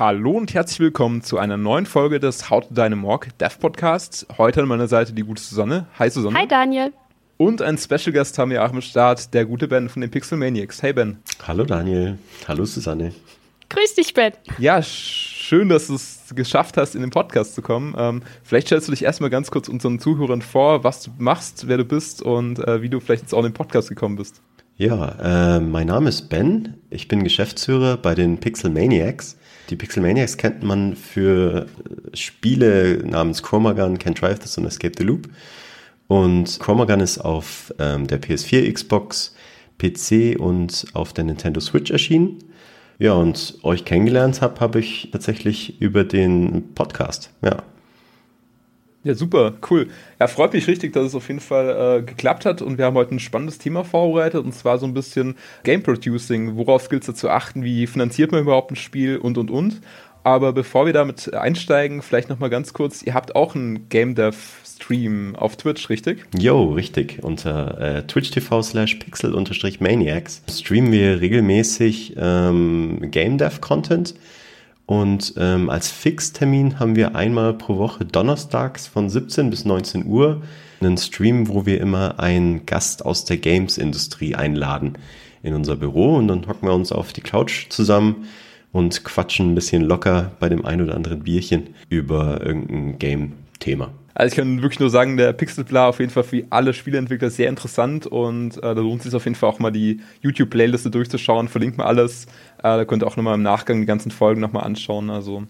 Hallo und herzlich willkommen zu einer neuen Folge des How to Dynamorg Dev Podcasts. Heute an meiner Seite die gute Susanne. Hi Susanne. Hi Daniel. Und ein Special Guest haben wir auch im Start, der gute Ben von den Pixel Maniacs. Hey Ben. Hallo Daniel. Hallo Susanne. Grüß dich Ben. Ja, schön, dass du es geschafft hast, in den Podcast zu kommen. Ähm, vielleicht stellst du dich erstmal ganz kurz unseren Zuhörern vor, was du machst, wer du bist und äh, wie du vielleicht jetzt auch in den Podcast gekommen bist. Ja, äh, mein Name ist Ben. Ich bin Geschäftsführer bei den Pixel Maniacs. Die Pixel Maniacs kennt man für äh, Spiele namens Chromagun, Can't Drive This und Escape the Loop. Und Chromagun ist auf ähm, der PS4, Xbox, PC und auf der Nintendo Switch erschienen. Ja, und euch kennengelernt habe, habe ich tatsächlich über den Podcast. Ja. Ja, super, cool. Ja, freut mich richtig, dass es auf jeden Fall äh, geklappt hat und wir haben heute ein spannendes Thema vorbereitet und zwar so ein bisschen Game Producing. Worauf gilt es zu achten? Wie finanziert man überhaupt ein Spiel und und und? Aber bevor wir damit einsteigen, vielleicht nochmal ganz kurz, ihr habt auch einen Game Dev Stream auf Twitch, richtig? Jo, richtig. Unter äh, Twitch TV slash pixel-maniacs streamen wir regelmäßig ähm, Game Dev Content und ähm, als Fixtermin haben wir einmal pro Woche donnerstags von 17 bis 19 Uhr einen Stream, wo wir immer einen Gast aus der Games-Industrie einladen in unser Büro und dann hocken wir uns auf die Couch zusammen und quatschen ein bisschen locker bei dem ein oder anderen Bierchen über irgendein Game-Thema. Also ich kann wirklich nur sagen, der Pixelblar auf jeden Fall für alle Spieleentwickler sehr interessant und äh, da lohnt es sich auf jeden Fall auch mal die YouTube-Playliste durchzuschauen. Verlinkt mal alles. Äh, da könnt ihr auch nochmal im Nachgang die ganzen Folgen nochmal anschauen. Also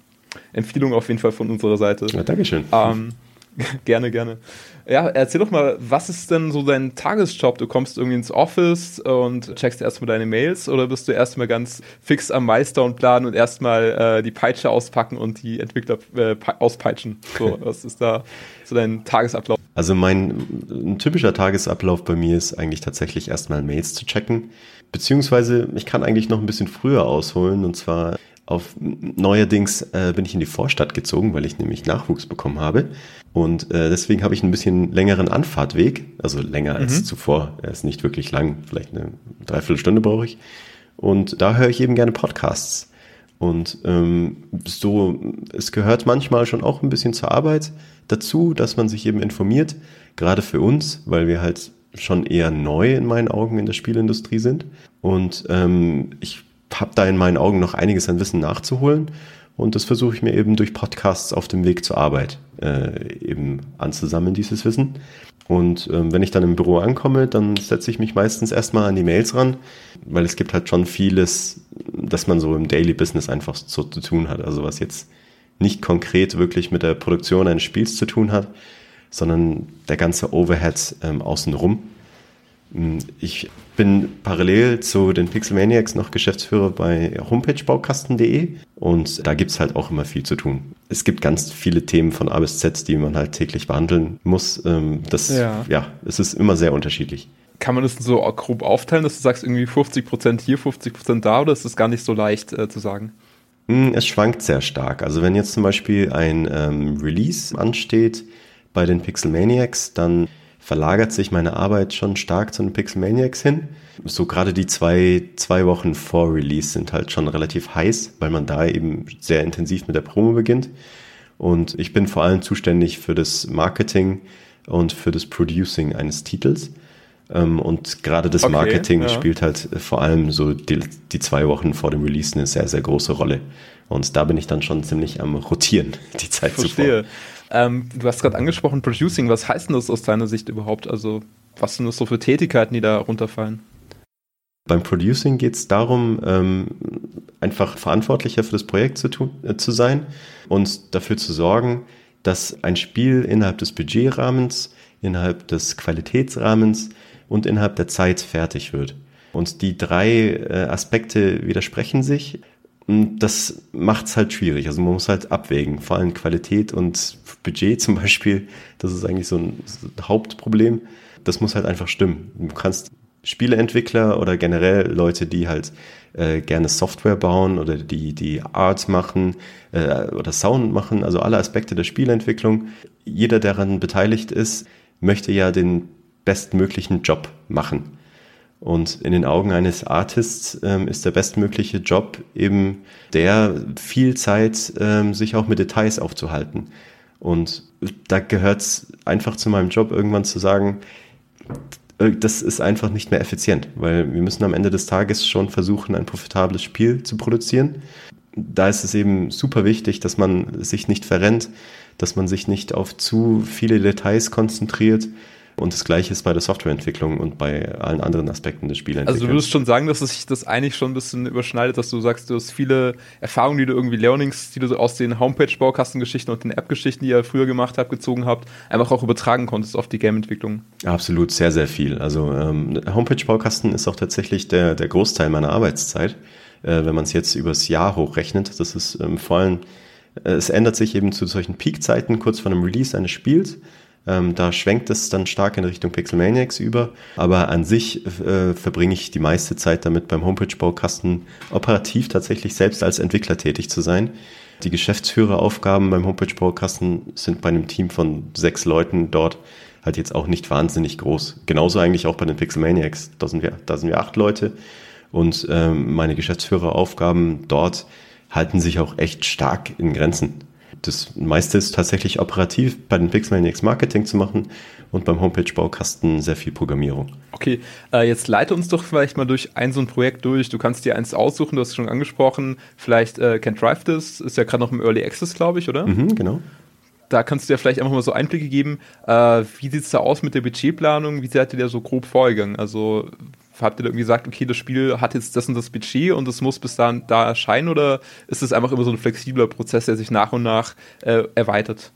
Empfehlung auf jeden Fall von unserer Seite. Ja, Dankeschön. Ähm, gerne, gerne. Ja, erzähl doch mal, was ist denn so dein Tagesjob? Du kommst irgendwie ins Office und checkst erstmal deine Mails oder bist du erstmal ganz fix am Milestone planen und erstmal äh, die Peitsche auspacken und die Entwickler äh, auspeitschen? So, was ist da so dein Tagesablauf? Also mein ein typischer Tagesablauf bei mir ist eigentlich tatsächlich erstmal Mails zu checken. Beziehungsweise ich kann eigentlich noch ein bisschen früher ausholen und zwar auf neuerdings äh, bin ich in die Vorstadt gezogen, weil ich nämlich Nachwuchs bekommen habe. Und äh, deswegen habe ich ein bisschen längeren Anfahrtweg, also länger mhm. als zuvor. Er ist nicht wirklich lang, vielleicht eine Dreiviertelstunde brauche ich. Und da höre ich eben gerne Podcasts. Und ähm, so, es gehört manchmal schon auch ein bisschen zur Arbeit dazu, dass man sich eben informiert, gerade für uns, weil wir halt schon eher neu in meinen Augen in der Spielindustrie sind. Und ähm, ich habe da in meinen Augen noch einiges an Wissen nachzuholen. Und das versuche ich mir eben durch Podcasts auf dem Weg zur Arbeit äh, eben anzusammeln, dieses Wissen. Und ähm, wenn ich dann im Büro ankomme, dann setze ich mich meistens erstmal an die Mails ran, weil es gibt halt schon vieles, dass man so im Daily Business einfach so zu tun hat. Also was jetzt nicht konkret wirklich mit der Produktion eines Spiels zu tun hat, sondern der ganze Overhead ähm, außenrum. Hm, ich bin parallel zu den Pixelmaniacs noch Geschäftsführer bei homepagebaukasten.de und da gibt es halt auch immer viel zu tun. Es gibt ganz viele Themen von A bis Z, die man halt täglich behandeln muss. Ähm, das, ja. ja, es ist immer sehr unterschiedlich. Kann man das so grob aufteilen, dass du sagst, irgendwie 50% hier, 50% da oder ist das gar nicht so leicht äh, zu sagen? Hm, es schwankt sehr stark. Also wenn jetzt zum Beispiel ein ähm, Release ansteht bei den Pixelmaniacs, dann verlagert sich meine Arbeit schon stark zu den Pixelmaniacs hin. So gerade die zwei, zwei Wochen vor Release sind halt schon relativ heiß, weil man da eben sehr intensiv mit der Promo beginnt. Und ich bin vor allem zuständig für das Marketing und für das Producing eines Titels. Ähm, und gerade das okay, Marketing ja. spielt halt vor allem so die, die zwei Wochen vor dem Release eine sehr, sehr große Rolle. Und da bin ich dann schon ziemlich am Rotieren, die Zeit Verstehe. zuvor. Ähm, du hast gerade angesprochen, Producing, was heißt denn das aus deiner Sicht überhaupt? Also, was sind das so für Tätigkeiten, die da runterfallen? Beim Producing geht es darum, ähm, einfach verantwortlicher für das Projekt zu, tun, äh, zu sein und dafür zu sorgen, dass ein Spiel innerhalb des Budgetrahmens, innerhalb des Qualitätsrahmens und innerhalb der Zeit fertig wird. Und die drei äh, Aspekte widersprechen sich das macht es halt schwierig. Also man muss halt abwägen, vor allem Qualität und Budget zum Beispiel. Das ist eigentlich so ein, Hauptproblem. Das muss halt einfach stimmen. Du kannst Spieleentwickler oder generell Leute, die halt äh, gerne Software bauen oder die, die Art machen äh, oder Sound machen, also alle Aspekte der Spieleentwicklung. Jeder, der daran beteiligt ist, möchte ja den bestmöglichen Job machen. Und in den Augen eines Artists ähm, ist der bestmögliche Job eben der, viel Zeit ähm, sich auch mit Details aufzuhalten. Und da gehört es einfach zu meinem Job, irgendwann zu sagen, äh, das ist einfach nicht mehr effizient, weil wir müssen am Ende des Tages schon versuchen, ein profitables Spiel zu produzieren. Da ist es eben super wichtig, dass man sich nicht verrennt, dass man sich nicht auf zu viele Details konzentriert, und das gleiche ist bei der Softwareentwicklung und bei allen anderen Aspekten des Spielentwicklens. Also du würdest schon sagen, dass sich das eigentlich schon ein bisschen überschneidet, dass du sagst, du hast viele Erfahrungen, die du irgendwie Learnings, die du aus den Homepage-Baukastengeschichten und den App-Geschichten, die ihr früher gemacht habt, gezogen habt, einfach auch übertragen konntest auf die Game-Entwicklung. Absolut, sehr, sehr viel. Also ähm, Homepage-Baukasten ist auch tatsächlich der, der Großteil meiner Arbeitszeit, äh, wenn man es jetzt übers Jahr hochrechnet. Das ist ähm, vor allem, äh, es ändert sich eben zu solchen Peak-Zeiten kurz vor einem Release eines Spiels ähm, da schwenkt es dann stark in Richtung Pixelmaniacs über. Aber an sich äh, verbringe ich die meiste Zeit damit, beim Homepage-Baukasten operativ tatsächlich selbst als Entwickler tätig zu sein. Die Geschäftsführeraufgaben beim Homepage-Baukasten sind bei einem Team von sechs Leuten dort halt jetzt auch nicht wahnsinnig groß. Genauso eigentlich auch bei den Pixelmaniacs. Da sind wir, da sind wir acht Leute. Und ähm, meine Geschäftsführeraufgaben dort halten sich auch echt stark in Grenzen das meiste ist tatsächlich operativ bei den Pixelmaniacs Marketing zu machen und beim Homepage-Baukasten sehr viel Programmierung. Okay, äh, jetzt leite uns doch vielleicht mal durch ein so ein Projekt durch. Du kannst dir eins aussuchen, du hast es schon angesprochen. Vielleicht äh, Can Drive This, ist ja gerade noch im Early Access, glaube ich, oder? Mhm, genau. Da kannst du ja vielleicht einfach mal so Einblicke geben. Äh, wie sieht es da aus mit der Budgetplanung? Wie seid ihr da so grob vorgegangen? Also habt ihr irgendwie gesagt, okay, das Spiel hat jetzt das und das Budget und es muss bis dahin da erscheinen oder ist es einfach immer so ein flexibler Prozess, der sich nach und nach äh, erweitert?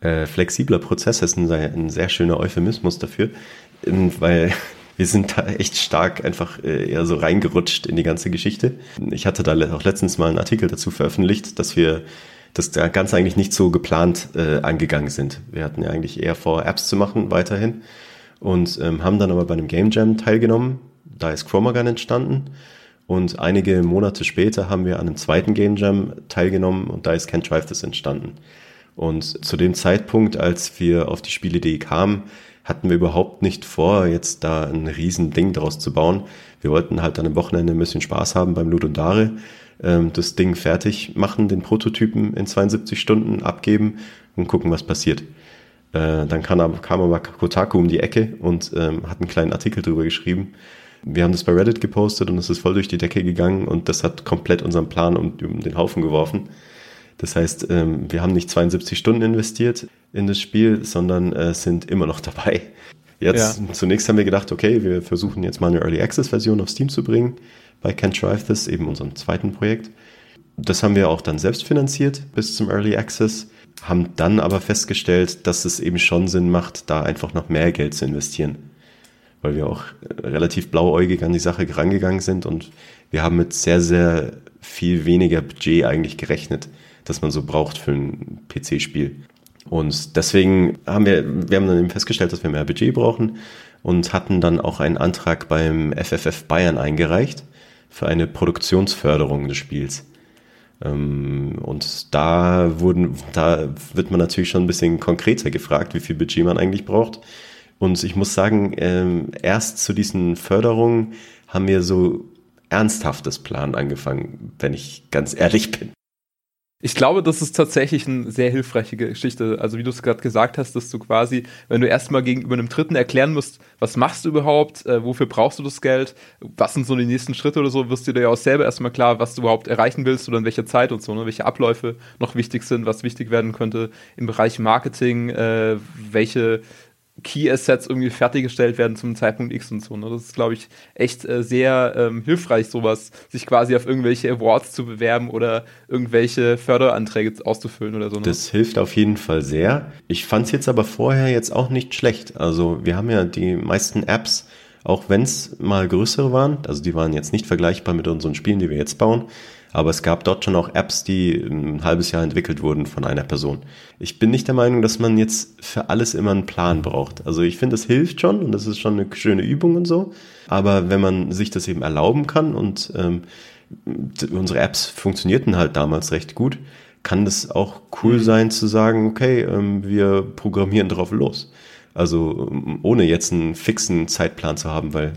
Äh, flexibler Prozess ist ein, ein, sehr schöner Euphemismus dafür, weil wir sind da echt stark einfach äh, eher so reingerutscht in die ganze Geschichte. Ich hatte da auch letztens mal einen Artikel dazu veröffentlicht, dass wir das Ganze eigentlich nicht so geplant äh, angegangen sind. Wir hatten ja eigentlich eher vor, Apps zu machen weiterhin und ähm, haben dann aber bei einem Game Jam teilgenommen. Da ist Chromagun entstanden. Und einige Monate später haben wir an einem zweiten Game Jam teilgenommen und da ist Can't Drive This entstanden. Und zu dem Zeitpunkt, als wir auf die Spielidee kamen, hatten wir überhaupt nicht vor, jetzt da ein riesen Ding draus zu bauen. Wir wollten halt an einem Wochenende ein bisschen Spaß haben beim Ludundare, ähm, das Ding fertig machen, den Prototypen in 72 Stunden abgeben und gucken, was passiert. Äh, dann kam, kam aber Kotaku um die Ecke und ähm, hat einen kleinen Artikel drüber geschrieben. Wir haben das bei Reddit gepostet und es ist voll durch die Decke gegangen und das hat komplett unseren Plan um, um den Haufen geworfen. Das heißt, ähm, wir haben nicht 72 Stunden investiert in das Spiel, sondern äh, sind immer noch dabei. Jetzt ja. zunächst haben wir gedacht, okay, wir versuchen jetzt mal eine Early Access Version auf Steam zu bringen bei Can't Drive This, eben unserem zweiten Projekt. Das haben wir auch dann selbst finanziert bis zum Early Access haben dann aber festgestellt, dass es eben schon Sinn macht, da einfach noch mehr Geld zu investieren. Weil wir auch relativ blauäugig an die Sache rangegangen sind und wir haben mit sehr, sehr viel weniger Budget eigentlich gerechnet, das man so braucht für ein PC-Spiel. Und deswegen haben wir, wir haben dann eben festgestellt, dass wir mehr Budget brauchen und hatten dann auch einen Antrag beim FFF Bayern eingereicht für eine Produktionsförderung des Spiels. Ähm, und da wurden, da wird man natürlich schon ein bisschen konkreter gefragt, wie viel Budget man eigentlich braucht. Und ich muss sagen, ähm, erst zu diesen Förderungen haben wir so ernsthaftes Plan angefangen, wenn ich ganz ehrlich bin. Ich glaube, das ist tatsächlich eine sehr hilfreiche Geschichte. Also wie du es gerade gesagt hast, dass du quasi, wenn du erstmal gegenüber einem Dritten erklären musst, was machst du überhaupt, äh, wofür brauchst du das Geld, was sind so die nächsten Schritte oder so, wirst du dir ja auch selber erstmal klar, was du überhaupt erreichen willst oder in welcher Zeit und so, ne? welche Abläufe noch wichtig sind, was wichtig werden könnte im Bereich Marketing, äh, welche Key Assets irgendwie fertiggestellt werden zum Zeitpunkt X und so. Ne? Das ist, glaube ich, echt äh, sehr ähm, hilfreich, sowas, sich quasi auf irgendwelche Awards zu bewerben oder irgendwelche Förderanträge auszufüllen oder so. Ne? Das hilft auf jeden Fall sehr. Ich fand es jetzt aber vorher jetzt auch nicht schlecht. Also wir haben ja die meisten Apps, auch wenn es mal größere waren, also die waren jetzt nicht vergleichbar mit unseren Spielen, die wir jetzt bauen, aber es gab dort schon auch Apps, die ein halbes Jahr entwickelt wurden von einer Person. Ich bin nicht der Meinung, dass man jetzt für alles immer einen Plan braucht. Also ich finde, es hilft schon und das ist schon eine schöne Übung und so. Aber wenn man sich das eben erlauben kann und ähm, unsere Apps funktionierten halt damals recht gut, kann das auch cool mhm. sein zu sagen, okay, ähm, wir programmieren drauf los. Also ohne jetzt einen fixen Zeitplan zu haben, weil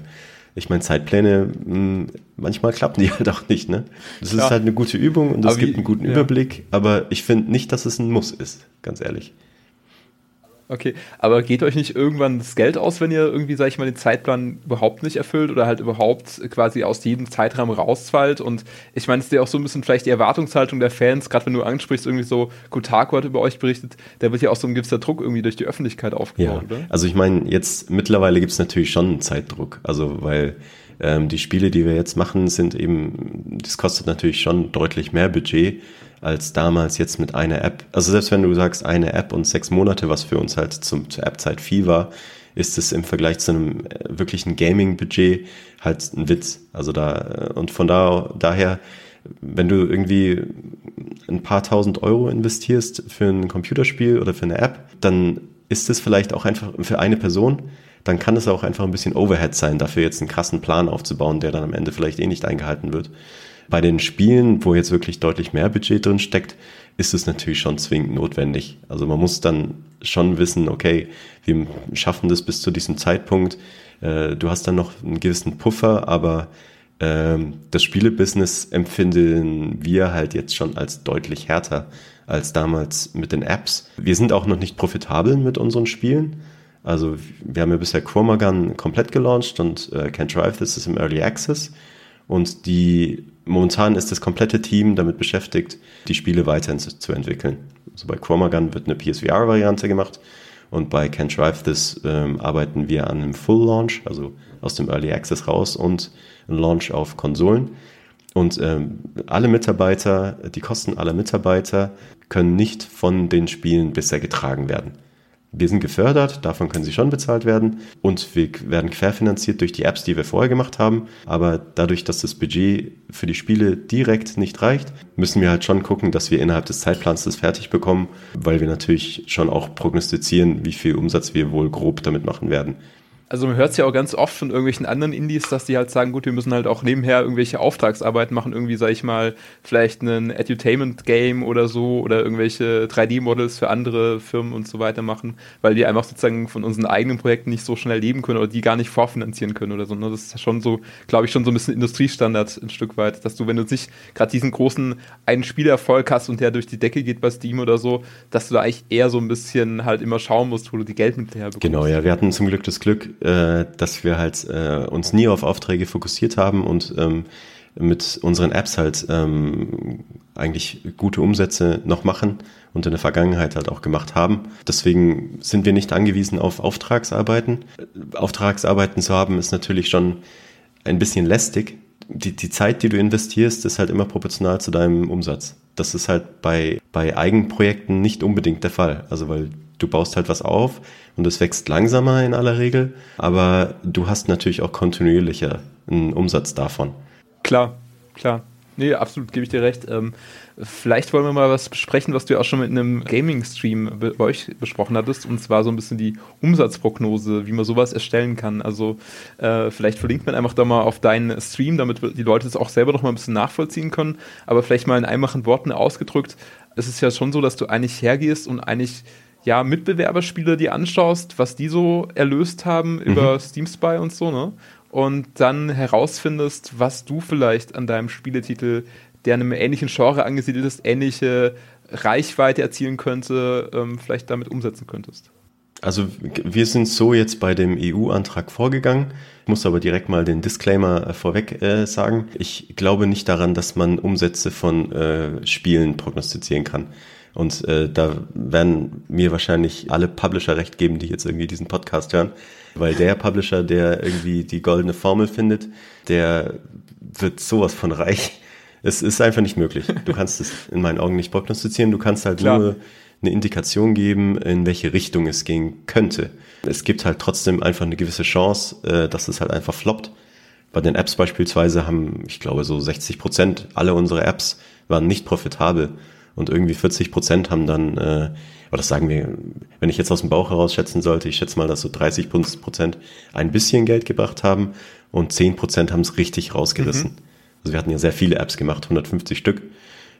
ich meine, Zeitpläne, hm, manchmal klappen die halt auch nicht, ne? Das Klar. ist halt eine gute Übung und es gibt einen guten ja. Überblick, aber ich finde nicht, dass es ein Muss ist, ganz ehrlich. Okay, aber geht euch nicht irgendwann das Geld aus, wenn ihr irgendwie, sag ich mal, den Zeitplan überhaupt nicht erfüllt oder halt überhaupt quasi aus jedem Zeitraum rausfällt? Und ich meine, es ist ja auch so ein bisschen vielleicht die Erwartungshaltung der Fans, gerade wenn du ansprichst, irgendwie so, Kotaku hat über euch berichtet, da wird ja auch so ein gewisser Druck irgendwie durch die Öffentlichkeit aufgebaut, ja. oder? Also ich meine, jetzt mittlerweile gibt es natürlich schon einen Zeitdruck, also weil ähm, die Spiele, die wir jetzt machen, sind eben, das kostet natürlich schon deutlich mehr Budget als damals jetzt mit einer App. Also selbst wenn du sagst, eine App und sechs Monate, was für uns halt zum, zur App-Zeit viel war, ist es im Vergleich zu einem äh, wirklichen Gaming-Budget halt ein Witz. Also da, äh, und von da, daher, wenn du irgendwie ein paar tausend Euro investierst für ein Computerspiel oder für eine App, dann ist es vielleicht auch einfach für eine Person, dann kann es auch einfach ein bisschen Overhead sein, dafür jetzt einen krassen Plan aufzubauen, der dann am Ende vielleicht eh nicht eingehalten wird. Bei den Spielen, wo jetzt wirklich deutlich mehr Budget drin steckt, ist es natürlich schon zwingend notwendig. Also man muss dann schon wissen, okay, wir schaffen das bis zu diesem Zeitpunkt. Äh, du hast dann noch einen gewissen Puffer, aber ähm, das Spielebusiness empfinden wir halt jetzt schon als deutlich härter als damals mit den Apps. Wir sind auch noch nicht profitabel mit unseren Spielen. Also wir haben ja bisher Chromagun komplett gelauncht und äh, Can't Drive, das ist im Early Access. Und die momentan ist das komplette Team damit beschäftigt, die Spiele weiterhin zu, zu entwickeln. Also bei Chromagun wird eine PSVR-Variante gemacht und bei Can't Drive This ähm, arbeiten wir an einem Full Launch, also aus dem Early Access raus und ein Launch auf Konsolen. Und ähm, alle Mitarbeiter, die Kosten aller Mitarbeiter können nicht von den Spielen bisher getragen werden. Wir sind gefördert, davon können sie schon bezahlt werden und wir werden querfinanziert durch die Apps, die wir vorher gemacht haben. Aber dadurch, dass das Budget für die Spiele direkt nicht reicht, müssen wir halt schon gucken, dass wir innerhalb des Zeitplans das fertig bekommen, weil wir natürlich schon auch prognostizieren, wie viel Umsatz wir wohl grob damit machen werden also man hört es ja auch ganz oft von irgendwelchen anderen Indies, dass die halt sagen, gut, wir müssen halt auch nebenher irgendwelche Auftragsarbeit machen, irgendwie, sag ich mal, vielleicht ein Edutainment-Game oder so oder irgendwelche 3D-Models für andere Firmen und so weiter machen, weil die einfach sozusagen von unseren eigenen Projekten nicht so schnell leben können oder die gar nicht vorfinanzieren können oder so. Ne? Das ist schon so, glaube ich, schon so ein bisschen Industriestandard ein Stück weit, dass du, wenn du sich gerade diesen großen einen Spielerfolg hast und der durch die Decke geht bei Steam oder so, dass du da eigentlich eher so ein bisschen halt immer schauen musst, wo du die Geldmittel herbekommst. Genau, ja, wir hatten zum Glück das Glück, äh, dass wir halt äh, uns nie auf Aufträge fokussiert haben und ähm, mit unseren Apps halt ähm, eigentlich gute Umsätze noch machen und in der Vergangenheit halt auch gemacht haben. Deswegen sind wir nicht angewiesen auf Auftragsarbeiten. Auftragsarbeiten zu haben ist natürlich schon ein bisschen lästig. Die, die Zeit, die du investierst, ist halt immer proportional zu deinem Umsatz. Das ist halt bei, bei Eigenprojekten nicht unbedingt der Fall. Also weil du baust halt was auf und es wächst langsamer in aller Regel, aber du hast natürlich auch kontinuierlicher einen Umsatz davon. Klar, klar. Nee, absolut, gebe ich dir recht. Ähm, vielleicht wollen wir mal was besprechen, was du ja auch schon mit einem Gaming-Stream bei euch besprochen hattest, und zwar so ein bisschen die Umsatzprognose, wie man sowas erstellen kann. Also äh, vielleicht verlinkt man einfach da mal auf deinen Stream, damit die Leute es auch selber noch mal ein bisschen nachvollziehen können. Aber vielleicht mal in einfachen Worten ausgedrückt, es ist ja schon so, dass du eigentlich hergehst und eigentlich ja, Mitbewerberspiele die anschaust, was die so erlöst haben mhm. über Steam Spy und so, ne? Und dann herausfindest, was du vielleicht an deinem Spieletitel, der einem ähnlichen Genre angesiedelt ist, ähnliche Reichweite erzielen könnte, ähm, vielleicht damit umsetzen könntest. Also wir sind so jetzt bei dem EU-Antrag vorgegangen. Ich muss aber direkt mal den Disclaimer äh, vorweg äh, sagen. Ich glaube nicht daran, dass man Umsätze von äh, Spielen prognostizieren kann. Und äh, da werden mir wahrscheinlich alle Publisher recht geben, die jetzt irgendwie diesen Podcast hören. Weil der Publisher, der irgendwie die goldene Formel findet, der wird sowas von reich. Es ist einfach nicht möglich. Du kannst es in meinen Augen nicht prognostizieren. Du kannst halt Klar. nur eine Indikation geben, in welche Richtung es gehen könnte. Es gibt halt trotzdem einfach eine gewisse Chance, äh, dass es halt einfach floppt. Bei den Apps beispielsweise haben, ich glaube, so 60 Prozent alle unsere Apps waren nicht profitabel und irgendwie 40 Prozent haben dann, äh, oder das sagen wir, wenn ich jetzt aus dem Bauch heraus schätzen sollte, ich schätze mal, dass so 30 Prozent ein bisschen Geld gebracht haben und 10 Prozent haben es richtig rausgerissen. Mhm. Also wir hatten ja sehr viele Apps gemacht, 150 Stück.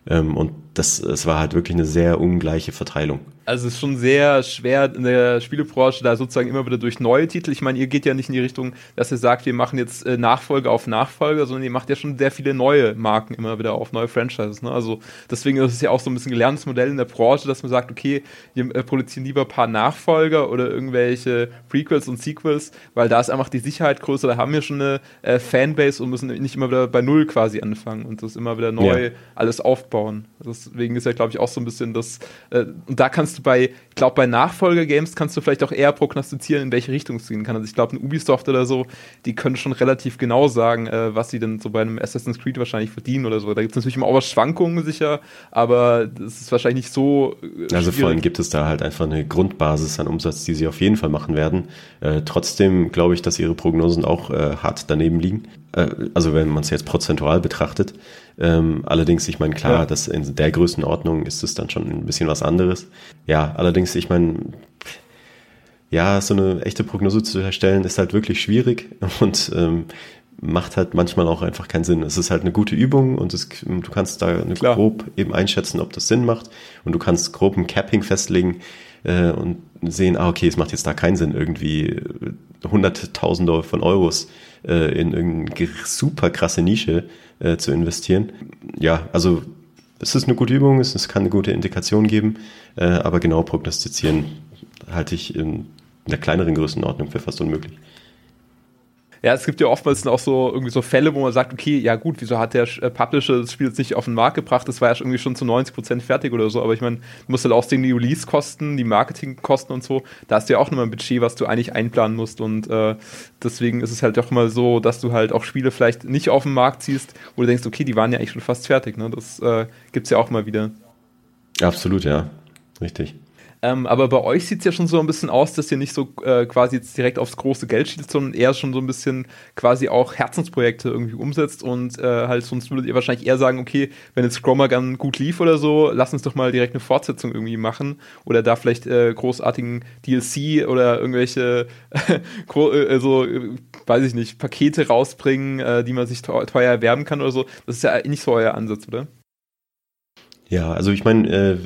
Ähm, und das, es war halt wirklich eine sehr ungleiche Verteilung. Also es ist schon sehr schwer in der Spielebranche da sozusagen immer wieder durch neue Titel. Ich meine, ihr geht ja nicht in die Richtung, dass ihr sagt, wir machen jetzt äh, Nachfolge auf Nachfolge, sondern ihr macht ja schon sehr viele neue Marken immer wieder auf, neue Franchises. Ne? Also deswegen ist es ja auch so ein bisschen gelerntes Modell in der Branche, dass man sagt, okay, wir äh, produzieren lieber ein paar Nachfolger oder irgendwelche Prequels und Sequels, weil da ist einfach die Sicherheit größer, da haben wir schon eine äh, Fanbase und müssen nicht immer wieder bei Null quasi anfangen und das immer wieder neu ja. alles aufbauen. Deswegen ist ja, glaube ich, auch so ein bisschen das, äh, und da kannst du bei, ich glaube, bei Nachfolger-Games kannst du vielleicht auch eher prognostizieren, in welche Richtung es gehen kann. Also ich glaube, ein Ubisoft oder so, die können schon relativ genau sagen, äh, was sie denn so bei einem Assassin's Creed wahrscheinlich verdienen oder so. Da gibt es natürlich immer auch Schwankungen sicher, aber das ist wahrscheinlich nicht so. Äh, also vor allem gibt es da halt einfach eine Grundbasis an Umsatz, die sie auf jeden Fall machen werden. Äh, trotzdem glaube ich, dass ihre Prognosen auch äh, hart daneben liegen. Äh, also wenn man es jetzt prozentual betrachtet. Ähm, allerdings, ich meine, klar, ja. dass in der Größenordnung ist es dann schon ein bisschen was anderes. Ja, allerdings, ich meine, ja, so eine echte Prognose zu erstellen, ist halt wirklich schwierig und ähm, macht halt manchmal auch einfach keinen Sinn. Es ist halt eine gute Übung und es, du kannst da grob eben einschätzen, ob das Sinn macht und du kannst grob ein Capping festlegen äh, und sehen, ah, okay, es macht jetzt da keinen Sinn, irgendwie Hunderttausende von Euros äh, in irgendeine super krasse Nische äh, zu investieren. Ja, also es ist eine gute Übung, es, kann eine gute Indikation geben, äh, aber genau prognostizieren halte ich in einer kleineren Größenordnung für fast unmöglich. Ja, es gibt ja oftmals auch so irgendwie so Fälle, wo man sagt, okay, ja gut, wieso hat der äh, Publisher das Spiel jetzt nicht auf den Markt gebracht? Das war ja irgendwie schon zu 90% fertig oder so. Aber ich meine, du musst halt auch sehen, die Release-Kosten, die Marketingkosten und so. Da hast du ja auch nochmal ein Budget, was du eigentlich einplanen musst. Und äh, deswegen ist es halt doch mal so, dass du halt auch Spiele vielleicht nicht auf den Markt ziehst, wo du denkst, okay, die waren ja eigentlich schon fast fertig. Ne? Das äh, gibt es ja auch mal wieder. Absolut, ja. Richtig. Ähm, aber bei euch sieht es ja schon so ein bisschen aus, dass ihr nicht so äh, quasi jetzt direkt aufs große Geld schießt, sondern eher schon so ein bisschen quasi auch Herzensprojekte irgendwie umsetzt und äh, halt sonst würdet ihr wahrscheinlich eher sagen, okay, wenn jetzt Chromagun gut lief oder so, lass uns doch mal direkt eine Fortsetzung irgendwie machen oder da vielleicht äh, großartigen DLC oder irgendwelche äh, so, weiß ich nicht, Pakete rausbringen, die man sich teuer erwerben kann oder so. Das ist ja nicht so euer Ansatz, oder? Ja, also ich meine,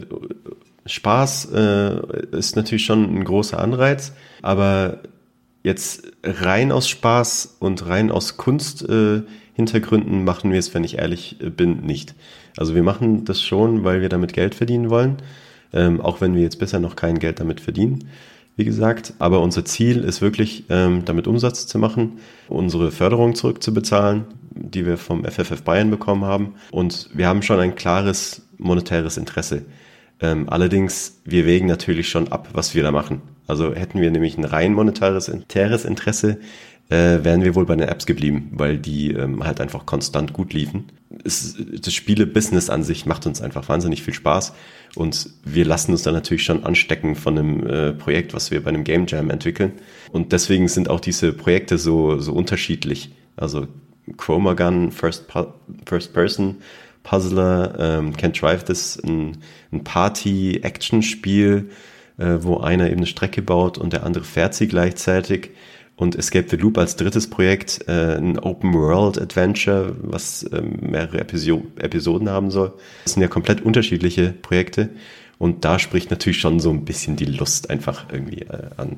Spaß äh, ist natürlich schon ein großer Anreiz, aber jetzt rein aus Spaß und rein aus Kunsthintergründen äh, machen wir es, wenn ich ehrlich äh, bin, nicht. Also wir machen das schon, weil wir damit Geld verdienen wollen, ähm, auch wenn wir jetzt bisher noch kein Geld damit verdienen, wie gesagt. Aber unser Ziel ist wirklich, ähm, damit Umsatz zu machen, unsere Förderung zurückzubezahlen, die wir vom FFF Bayern bekommen haben. Und wir haben schon ein klares monetäres Interesse. Ähm, allerdings, wir wägen natürlich schon ab, was wir da machen. Also hätten wir nämlich ein rein monetäres Interesse, äh, wären wir wohl bei den Apps geblieben, weil die ähm, halt einfach konstant gut liefen. Es, das Spiele-Business an sich macht uns einfach wahnsinnig viel Spaß und wir lassen uns dann natürlich schon anstecken von einem äh, Projekt, was wir bei einem Game Jam entwickeln. Und deswegen sind auch diese Projekte so, so unterschiedlich. Also Chroma Gun, First, First Person, Puzzler, ähm, Can't Drive This, ein, ein Party-Action-Spiel, äh, wo einer eben eine Strecke baut und der andere fährt sie gleichzeitig. Und Escape the Loop als drittes Projekt, äh, ein Open-World-Adventure, was ähm, mehrere Episo Episoden haben soll. Das sind ja komplett unterschiedliche Projekte. Und da spricht natürlich schon so ein bisschen die Lust einfach irgendwie äh, an,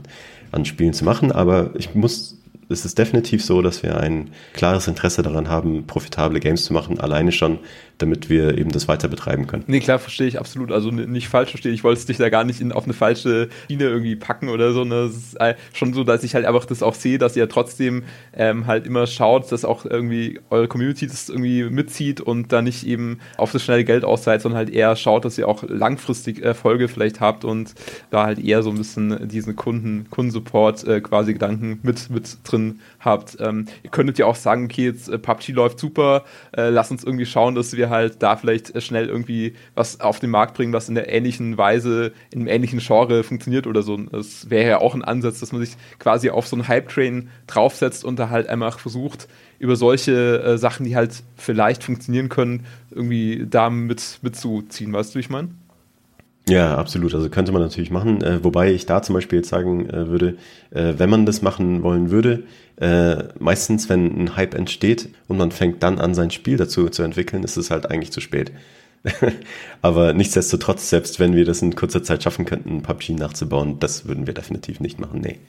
an Spielen zu machen. Aber ich muss es ist definitiv so, dass wir ein klares Interesse daran haben, profitable Games zu machen, alleine schon, damit wir eben das weiter betreiben können. Nee, klar, verstehe ich absolut. Also nicht falsch verstehen. Ich wollte es dich da gar nicht in, auf eine falsche Schiene irgendwie packen oder so. Ne? Es ist schon so, dass ich halt einfach das auch sehe, dass ihr trotzdem ähm, halt immer schaut, dass auch irgendwie eure Community das irgendwie mitzieht und da nicht eben auf das schnelle Geld aus sondern halt eher schaut, dass ihr auch langfristig Erfolge vielleicht habt und da halt eher so ein bisschen diesen Kunden, Kundensupport äh, quasi Gedanken mit, mit drin habt. Ähm, ihr könntet ja auch sagen, okay, jetzt äh, PUBG läuft super, äh, lass uns irgendwie schauen, dass wir halt da vielleicht schnell irgendwie was auf den Markt bringen, was in der ähnlichen Weise, in einem ähnlichen Genre funktioniert oder so. Das wäre ja auch ein Ansatz, dass man sich quasi auf so einen Hype-Train draufsetzt und da halt einfach versucht, über solche äh, Sachen, die halt vielleicht funktionieren können, irgendwie da mit, mitzuziehen. Weißt du, wie ich meine? Ja, absolut. Also könnte man natürlich machen. Äh, wobei ich da zum Beispiel jetzt sagen äh, würde, äh, wenn man das machen wollen würde, äh, meistens, wenn ein Hype entsteht und man fängt dann an, sein Spiel dazu zu entwickeln, ist es halt eigentlich zu spät. Aber nichtsdestotrotz, selbst wenn wir das in kurzer Zeit schaffen könnten, PUBG nachzubauen, das würden wir definitiv nicht machen. Nee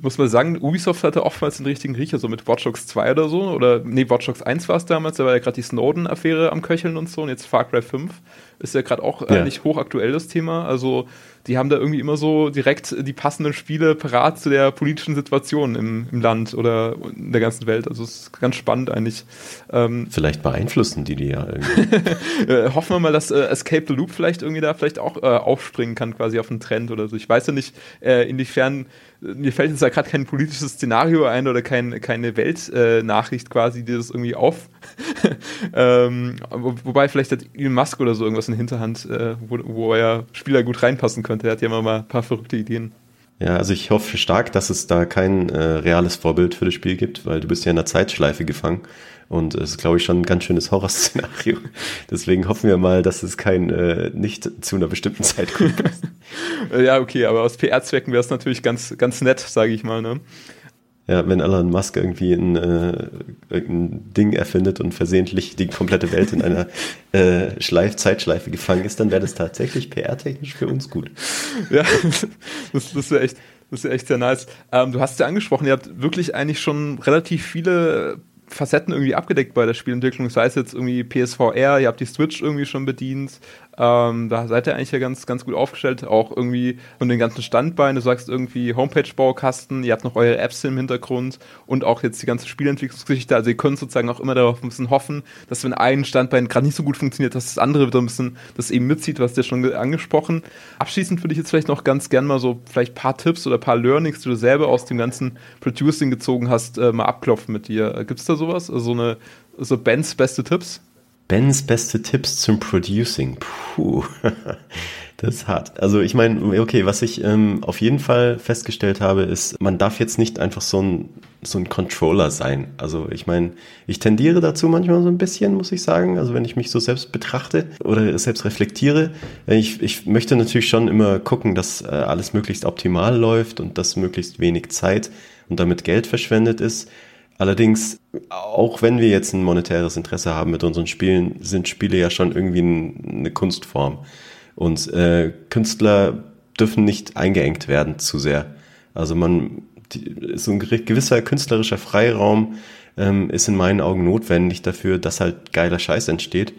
muss man sagen, Ubisoft hatte oftmals den richtigen Riecher, so mit Watch Dogs 2 oder so. Oder, nee, Watch Dogs 1 war es damals, da war ja gerade die Snowden-Affäre am Köcheln und so. Und jetzt Far Cry 5 ist ja gerade auch ja. eigentlich hochaktuell das Thema. Also, die haben da irgendwie immer so direkt die passenden Spiele parat zu der politischen Situation im, im Land oder in der ganzen Welt. Also, es ist ganz spannend eigentlich. Ähm, vielleicht beeinflussen die die ja irgendwie. Äh, hoffen wir mal, dass äh, Escape the Loop vielleicht irgendwie da vielleicht auch äh, aufspringen kann, quasi auf einen Trend oder so. Ich weiß ja nicht, äh, inwiefern mir fällt jetzt da gerade kein politisches Szenario ein oder kein, keine Weltnachricht äh, quasi, die das irgendwie auf. ähm, wo, wobei vielleicht hat Elon Musk oder so irgendwas in Hinterhand, äh, wo, wo er Spieler gut reinpassen könnte. Er hat ja immer mal ein paar verrückte Ideen. Ja, also ich hoffe stark, dass es da kein äh, reales Vorbild für das Spiel gibt, weil du bist ja in der Zeitschleife gefangen und es ist, glaube ich, schon ein ganz schönes Horrorszenario. Deswegen hoffen wir mal, dass es kein äh, nicht zu einer bestimmten Zeit kommt. ja, okay, aber aus PR-Zwecken wäre es natürlich ganz, ganz nett, sage ich mal. Ne? Ja, wenn Elon Musk irgendwie ein, äh, ein Ding erfindet und versehentlich die komplette Welt in einer äh, Schleif Zeitschleife gefangen ist, dann wäre das tatsächlich PR-technisch für uns gut. Ja, das, das wäre echt, das ist echt sehr nice. Ähm, du hast ja angesprochen, ihr habt wirklich eigentlich schon relativ viele Facetten irgendwie abgedeckt bei der Spielentwicklung, sei es jetzt irgendwie PSVR, ihr habt die Switch irgendwie schon bedient, ähm, da seid ihr eigentlich ja ganz, ganz gut aufgestellt, auch irgendwie von den ganzen Standbeinen. Du sagst irgendwie Homepage-Baukasten, ihr habt noch eure Apps im Hintergrund und auch jetzt die ganze Spielentwicklungsgeschichte. Also ihr könnt sozusagen auch immer darauf ein bisschen hoffen, dass wenn ein Standbein gerade nicht so gut funktioniert, dass das andere wieder ein bisschen das eben mitzieht, was dir schon angesprochen. Abschließend würde ich jetzt vielleicht noch ganz gern mal so vielleicht paar Tipps oder paar Learnings, die du selber aus dem ganzen Producing gezogen hast, äh, mal abklopfen mit dir. Gibt es da sowas? Also so eine so Bens beste Tipps? Bens beste Tipps zum Producing. Puh, das ist hart. Also ich meine, okay, was ich ähm, auf jeden Fall festgestellt habe, ist, man darf jetzt nicht einfach so ein, so ein Controller sein. Also ich meine, ich tendiere dazu manchmal so ein bisschen, muss ich sagen. Also wenn ich mich so selbst betrachte oder selbst reflektiere. Ich, ich möchte natürlich schon immer gucken, dass äh, alles möglichst optimal läuft und dass möglichst wenig Zeit und damit Geld verschwendet ist. Allerdings, auch wenn wir jetzt ein monetäres Interesse haben mit unseren Spielen, sind Spiele ja schon irgendwie eine Kunstform. Und äh, Künstler dürfen nicht eingeengt werden zu sehr. Also man, die, so ein gewisser künstlerischer Freiraum ähm, ist in meinen Augen notwendig dafür, dass halt geiler Scheiß entsteht.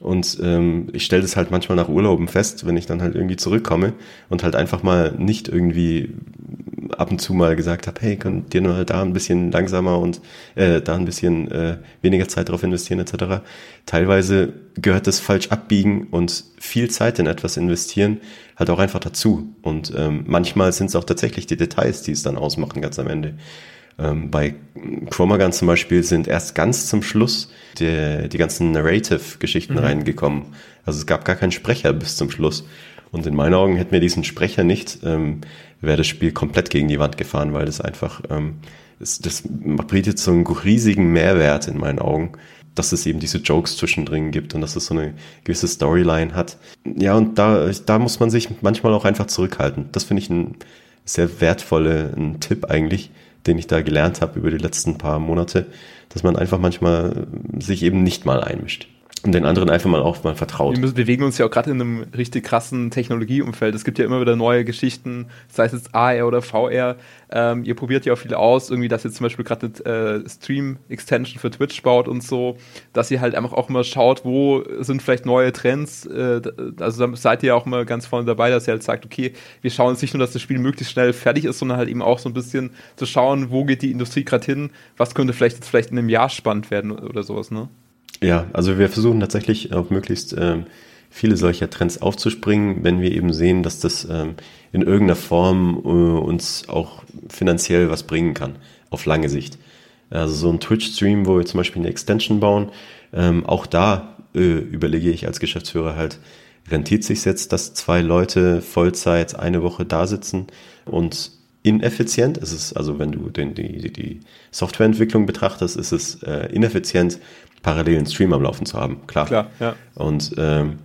Und ähm, ich stelle das halt manchmal nach Urlauben fest, wenn ich dann halt irgendwie zurückkomme und halt einfach mal nicht irgendwie ab und zu mal gesagt habe, hey, könnt ihr nur halt da ein bisschen langsamer und äh, da ein bisschen äh, weniger Zeit drauf investieren etc. Teilweise gehört das falsch abbiegen und viel Zeit in etwas investieren halt auch einfach dazu. Und ähm, manchmal sind es auch tatsächlich die Details, die es dann ausmachen ganz am Ende. Ähm, bei Chromagun zum Beispiel sind erst ganz zum Schluss die, die ganzen Narrative-Geschichten mhm. reingekommen. Also es gab gar keinen Sprecher bis zum Schluss. Und in meinen Augen hätten wir diesen Sprecher nicht, ähm, wäre das Spiel komplett gegen die Wand gefahren, weil das einfach, ähm, das, das bietet so einen riesigen Mehrwert in meinen Augen, dass es eben diese Jokes zwischendrin gibt und dass es so eine gewisse Storyline hat. Ja, und da, da muss man sich manchmal auch einfach zurückhalten. Das finde ich ein sehr wertvoller Tipp eigentlich, den ich da gelernt habe über die letzten paar Monate, dass man einfach manchmal sich eben nicht mal einmischt und den anderen einfach mal auch mal vertraut. Wir müssen, bewegen uns ja auch gerade in einem richtig krassen Technologieumfeld. Es gibt ja immer wieder neue Geschichten, sei es jetzt AR oder VR. Ähm, ihr probiert ja auch viel aus, irgendwie, dass ihr zum Beispiel gerade eine äh, Stream-Extension für Twitch baut und so, dass ihr halt einfach auch immer schaut, wo sind vielleicht neue Trends. Äh, also da seid ihr ja auch immer ganz vorne dabei, dass ihr halt sagt, okay, wir schauen uns nicht nur, dass das Spiel möglichst schnell fertig ist, sondern halt eben auch so ein bisschen zu schauen, wo geht die Industrie gerade hin, was könnte vielleicht jetzt vielleicht in einem Jahr spannend werden oder sowas, ne? Ja, also wir versuchen tatsächlich auf möglichst ähm, viele solcher Trends aufzuspringen, wenn wir eben sehen, dass das ähm, in irgendeiner Form äh, uns auch finanziell was bringen kann, auf lange Sicht. Also so ein Twitch-Stream, wo wir zum Beispiel eine Extension bauen, ähm, auch da äh, überlege ich als Geschäftsführer halt, rentiert sich jetzt, dass zwei Leute Vollzeit eine Woche da sitzen und ineffizient. Es ist also, wenn du den, die, die Softwareentwicklung betrachtest, ist es äh, ineffizient, parallel einen Stream am Laufen zu haben. Klar. Klar, ja. Und ähm,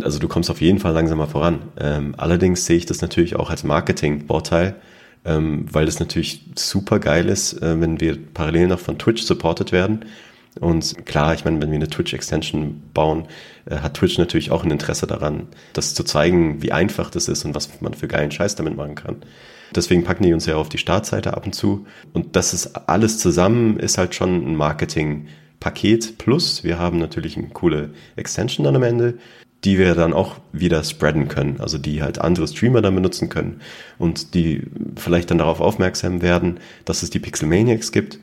also du kommst auf jeden Fall langsamer voran. Ähm, allerdings sehe ich das natürlich auch als Marketing-Vorteil, ähm, weil das natürlich super geil ist, äh, wenn wir parallel noch von Twitch supported werden. Und klar, ich meine, wenn wir eine Twitch-Extension bauen, äh, hat Twitch natürlich auch ein Interesse daran, das zu zeigen, wie einfach das ist und was man für geilen Scheiß damit machen kann. Deswegen packen die uns ja auf die Startseite ab und zu. Und das ist alles zusammen, ist halt schon ein Marketing-Paket. Plus, wir haben natürlich eine coole Extension dann am Ende, die wir dann auch wieder spreaden können. Also die halt andere Streamer dann benutzen können und die vielleicht dann darauf aufmerksam werden, dass es die Pixelmaniacs gibt.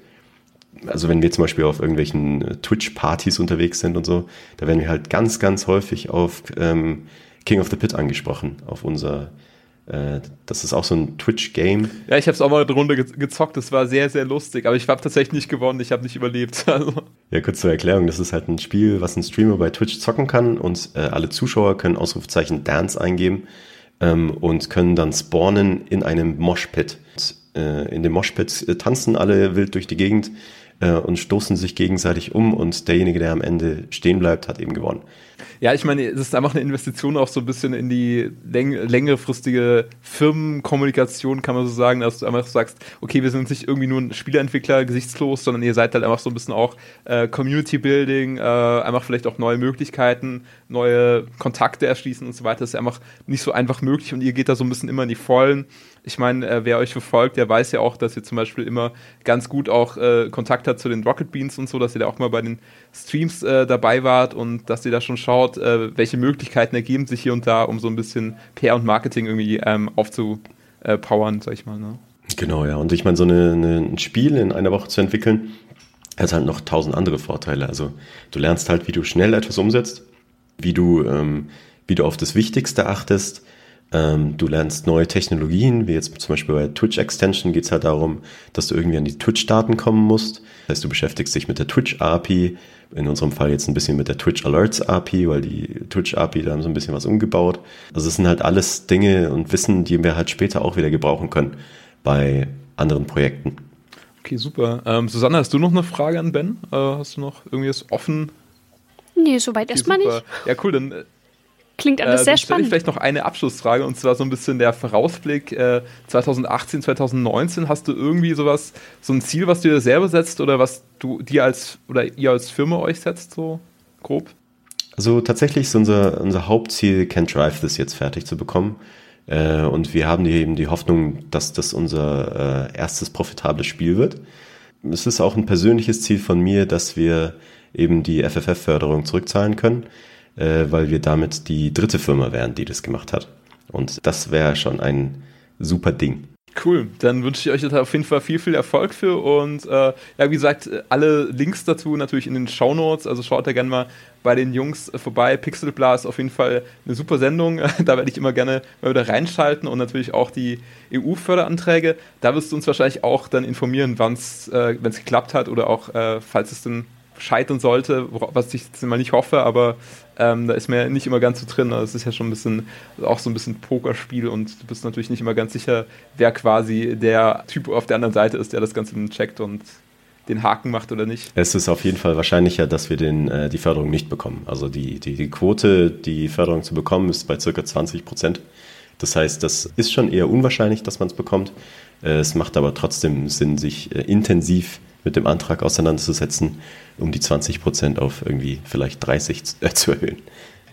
Also wenn wir zum Beispiel auf irgendwelchen äh, Twitch-Partys unterwegs sind und so, da werden wir halt ganz, ganz häufig auf ähm, King of the Pit angesprochen, auf unser das ist auch so ein Twitch-Game. Ja, ich habe es auch mal eine Runde gezockt. Das war sehr, sehr lustig. Aber ich habe tatsächlich nicht gewonnen. Ich habe nicht überlebt. Also. Ja, kurz zur Erklärung. Das ist halt ein Spiel, was ein Streamer bei Twitch zocken kann. Und äh, alle Zuschauer können Ausrufezeichen Dance eingeben ähm, und können dann spawnen in einem Moshpit. Äh, in dem Moshpit äh, tanzen alle wild durch die Gegend äh, und stoßen sich gegenseitig um. Und derjenige, der am Ende stehen bleibt, hat eben gewonnen. Ja, ich meine, es ist einfach eine Investition auch so ein bisschen in die läng längerefristige Firmenkommunikation, kann man so sagen, dass du einfach sagst, okay, wir sind nicht irgendwie nur ein Spieleentwickler gesichtslos, sondern ihr seid halt einfach so ein bisschen auch äh, Community Building, äh, einfach vielleicht auch neue Möglichkeiten, neue Kontakte erschließen und so weiter. Das ist einfach nicht so einfach möglich und ihr geht da so ein bisschen immer in die Vollen. Ich meine, äh, wer euch verfolgt, der weiß ja auch, dass ihr zum Beispiel immer ganz gut auch äh, Kontakt hat zu den Rocket Beans und so, dass ihr da auch mal bei den Streams äh, dabei wart und dass ihr da schon schaut, äh, welche Möglichkeiten ergeben sich hier und da, um so ein bisschen PR und Marketing irgendwie ähm, aufzupowern, sag ich mal. Ne? Genau, ja. Und ich meine, so eine, eine, ein Spiel in einer Woche zu entwickeln, hat halt noch tausend andere Vorteile. Also du lernst halt, wie du schnell etwas umsetzt, wie du, ähm, wie du auf das Wichtigste achtest, ähm, du lernst neue Technologien, wie jetzt zum Beispiel bei Twitch Extension geht es halt darum, dass du irgendwie an die Twitch-Daten kommen musst. Das heißt, du beschäftigst dich mit der Twitch-API, in unserem Fall jetzt ein bisschen mit der Twitch Alerts API, weil die Twitch API, da haben so ein bisschen was umgebaut. Also es sind halt alles Dinge und Wissen, die wir halt später auch wieder gebrauchen können bei anderen Projekten. Okay, super. Ähm, Susanne, hast du noch eine Frage an Ben? Äh, hast du noch irgendwas offen? Nee, soweit okay, erstmal nicht. Ja, cool, dann äh, Klingt alles äh, sehr spannend. Ich vielleicht noch eine Abschlussfrage und zwar so ein bisschen der Vorausblick äh, 2018, 2019. Hast du irgendwie sowas, so ein Ziel, was du dir selber setzt oder was du dir als oder ihr als Firma euch setzt, so grob? Also tatsächlich ist unser, unser Hauptziel, Can't Drive das jetzt fertig zu bekommen. Äh, und wir haben eben die Hoffnung, dass das unser äh, erstes profitables Spiel wird. Es ist auch ein persönliches Ziel von mir, dass wir eben die FFF-Förderung zurückzahlen können äh, weil wir damit die dritte Firma wären, die das gemacht hat. Und das wäre schon ein super Ding. Cool, dann wünsche ich euch da auf jeden Fall viel, viel Erfolg für und äh, ja, wie gesagt, alle Links dazu natürlich in den Show Notes, also schaut da gerne mal bei den Jungs vorbei. Pixel Blast auf jeden Fall eine super Sendung, da werde ich immer gerne mal wieder reinschalten und natürlich auch die EU-Förderanträge. Da wirst du uns wahrscheinlich auch dann informieren, wann es, äh, geklappt hat oder auch, äh, falls es denn scheitern sollte, was ich jetzt mal nicht hoffe, aber ähm, da ist mir nicht immer ganz so drin. Also es ist ja schon ein bisschen, auch so ein bisschen Pokerspiel und du bist natürlich nicht immer ganz sicher, wer quasi der Typ auf der anderen Seite ist, der das Ganze checkt und den Haken macht oder nicht. Es ist auf jeden Fall wahrscheinlicher, dass wir den, äh, die Förderung nicht bekommen. Also die, die, die Quote, die Förderung zu bekommen, ist bei circa 20 Prozent. Das heißt, das ist schon eher unwahrscheinlich, dass man es bekommt. Äh, es macht aber trotzdem Sinn, sich äh, intensiv mit dem Antrag auseinanderzusetzen, um die 20 Prozent auf irgendwie vielleicht 30 äh, zu erhöhen.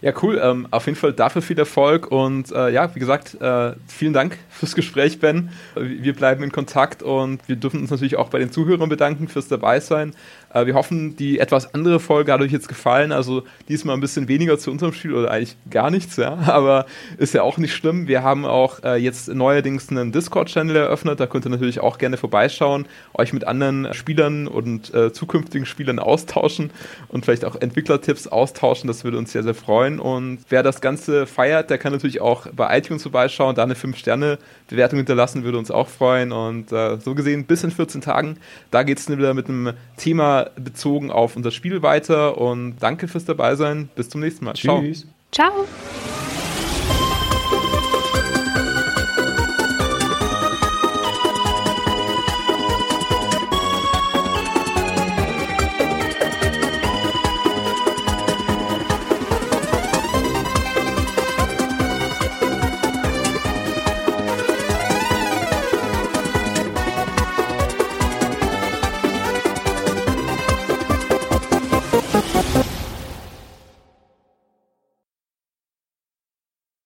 Ja, cool. Ähm, auf jeden Fall dafür viel Erfolg und äh, ja, wie gesagt, äh, vielen Dank fürs Gespräch, Ben. Wir bleiben in Kontakt und wir dürfen uns natürlich auch bei den Zuhörern bedanken fürs Dabeisein. Äh, wir hoffen, die etwas andere Folge hat euch jetzt gefallen. Also diesmal ein bisschen weniger zu unserem Spiel oder eigentlich gar nichts, ja. Aber ist ja auch nicht schlimm. Wir haben auch äh, jetzt neuerdings einen Discord-Channel eröffnet. Da könnt ihr natürlich auch gerne vorbeischauen, euch mit anderen Spielern und äh, zukünftigen Spielern austauschen und vielleicht auch Entwicklertipps austauschen. Das würde uns sehr, sehr freuen. Und wer das Ganze feiert, der kann natürlich auch bei iTunes vorbeischauen, da eine 5-Sterne-Bewertung hinterlassen, würde uns auch freuen. Und äh, so gesehen, bis in 14 Tagen, da geht es wieder mit einem Thema bezogen auf unser Spiel weiter und danke fürs Dabeisein. Bis zum nächsten Mal. Tschüss. Ciao. Ciao.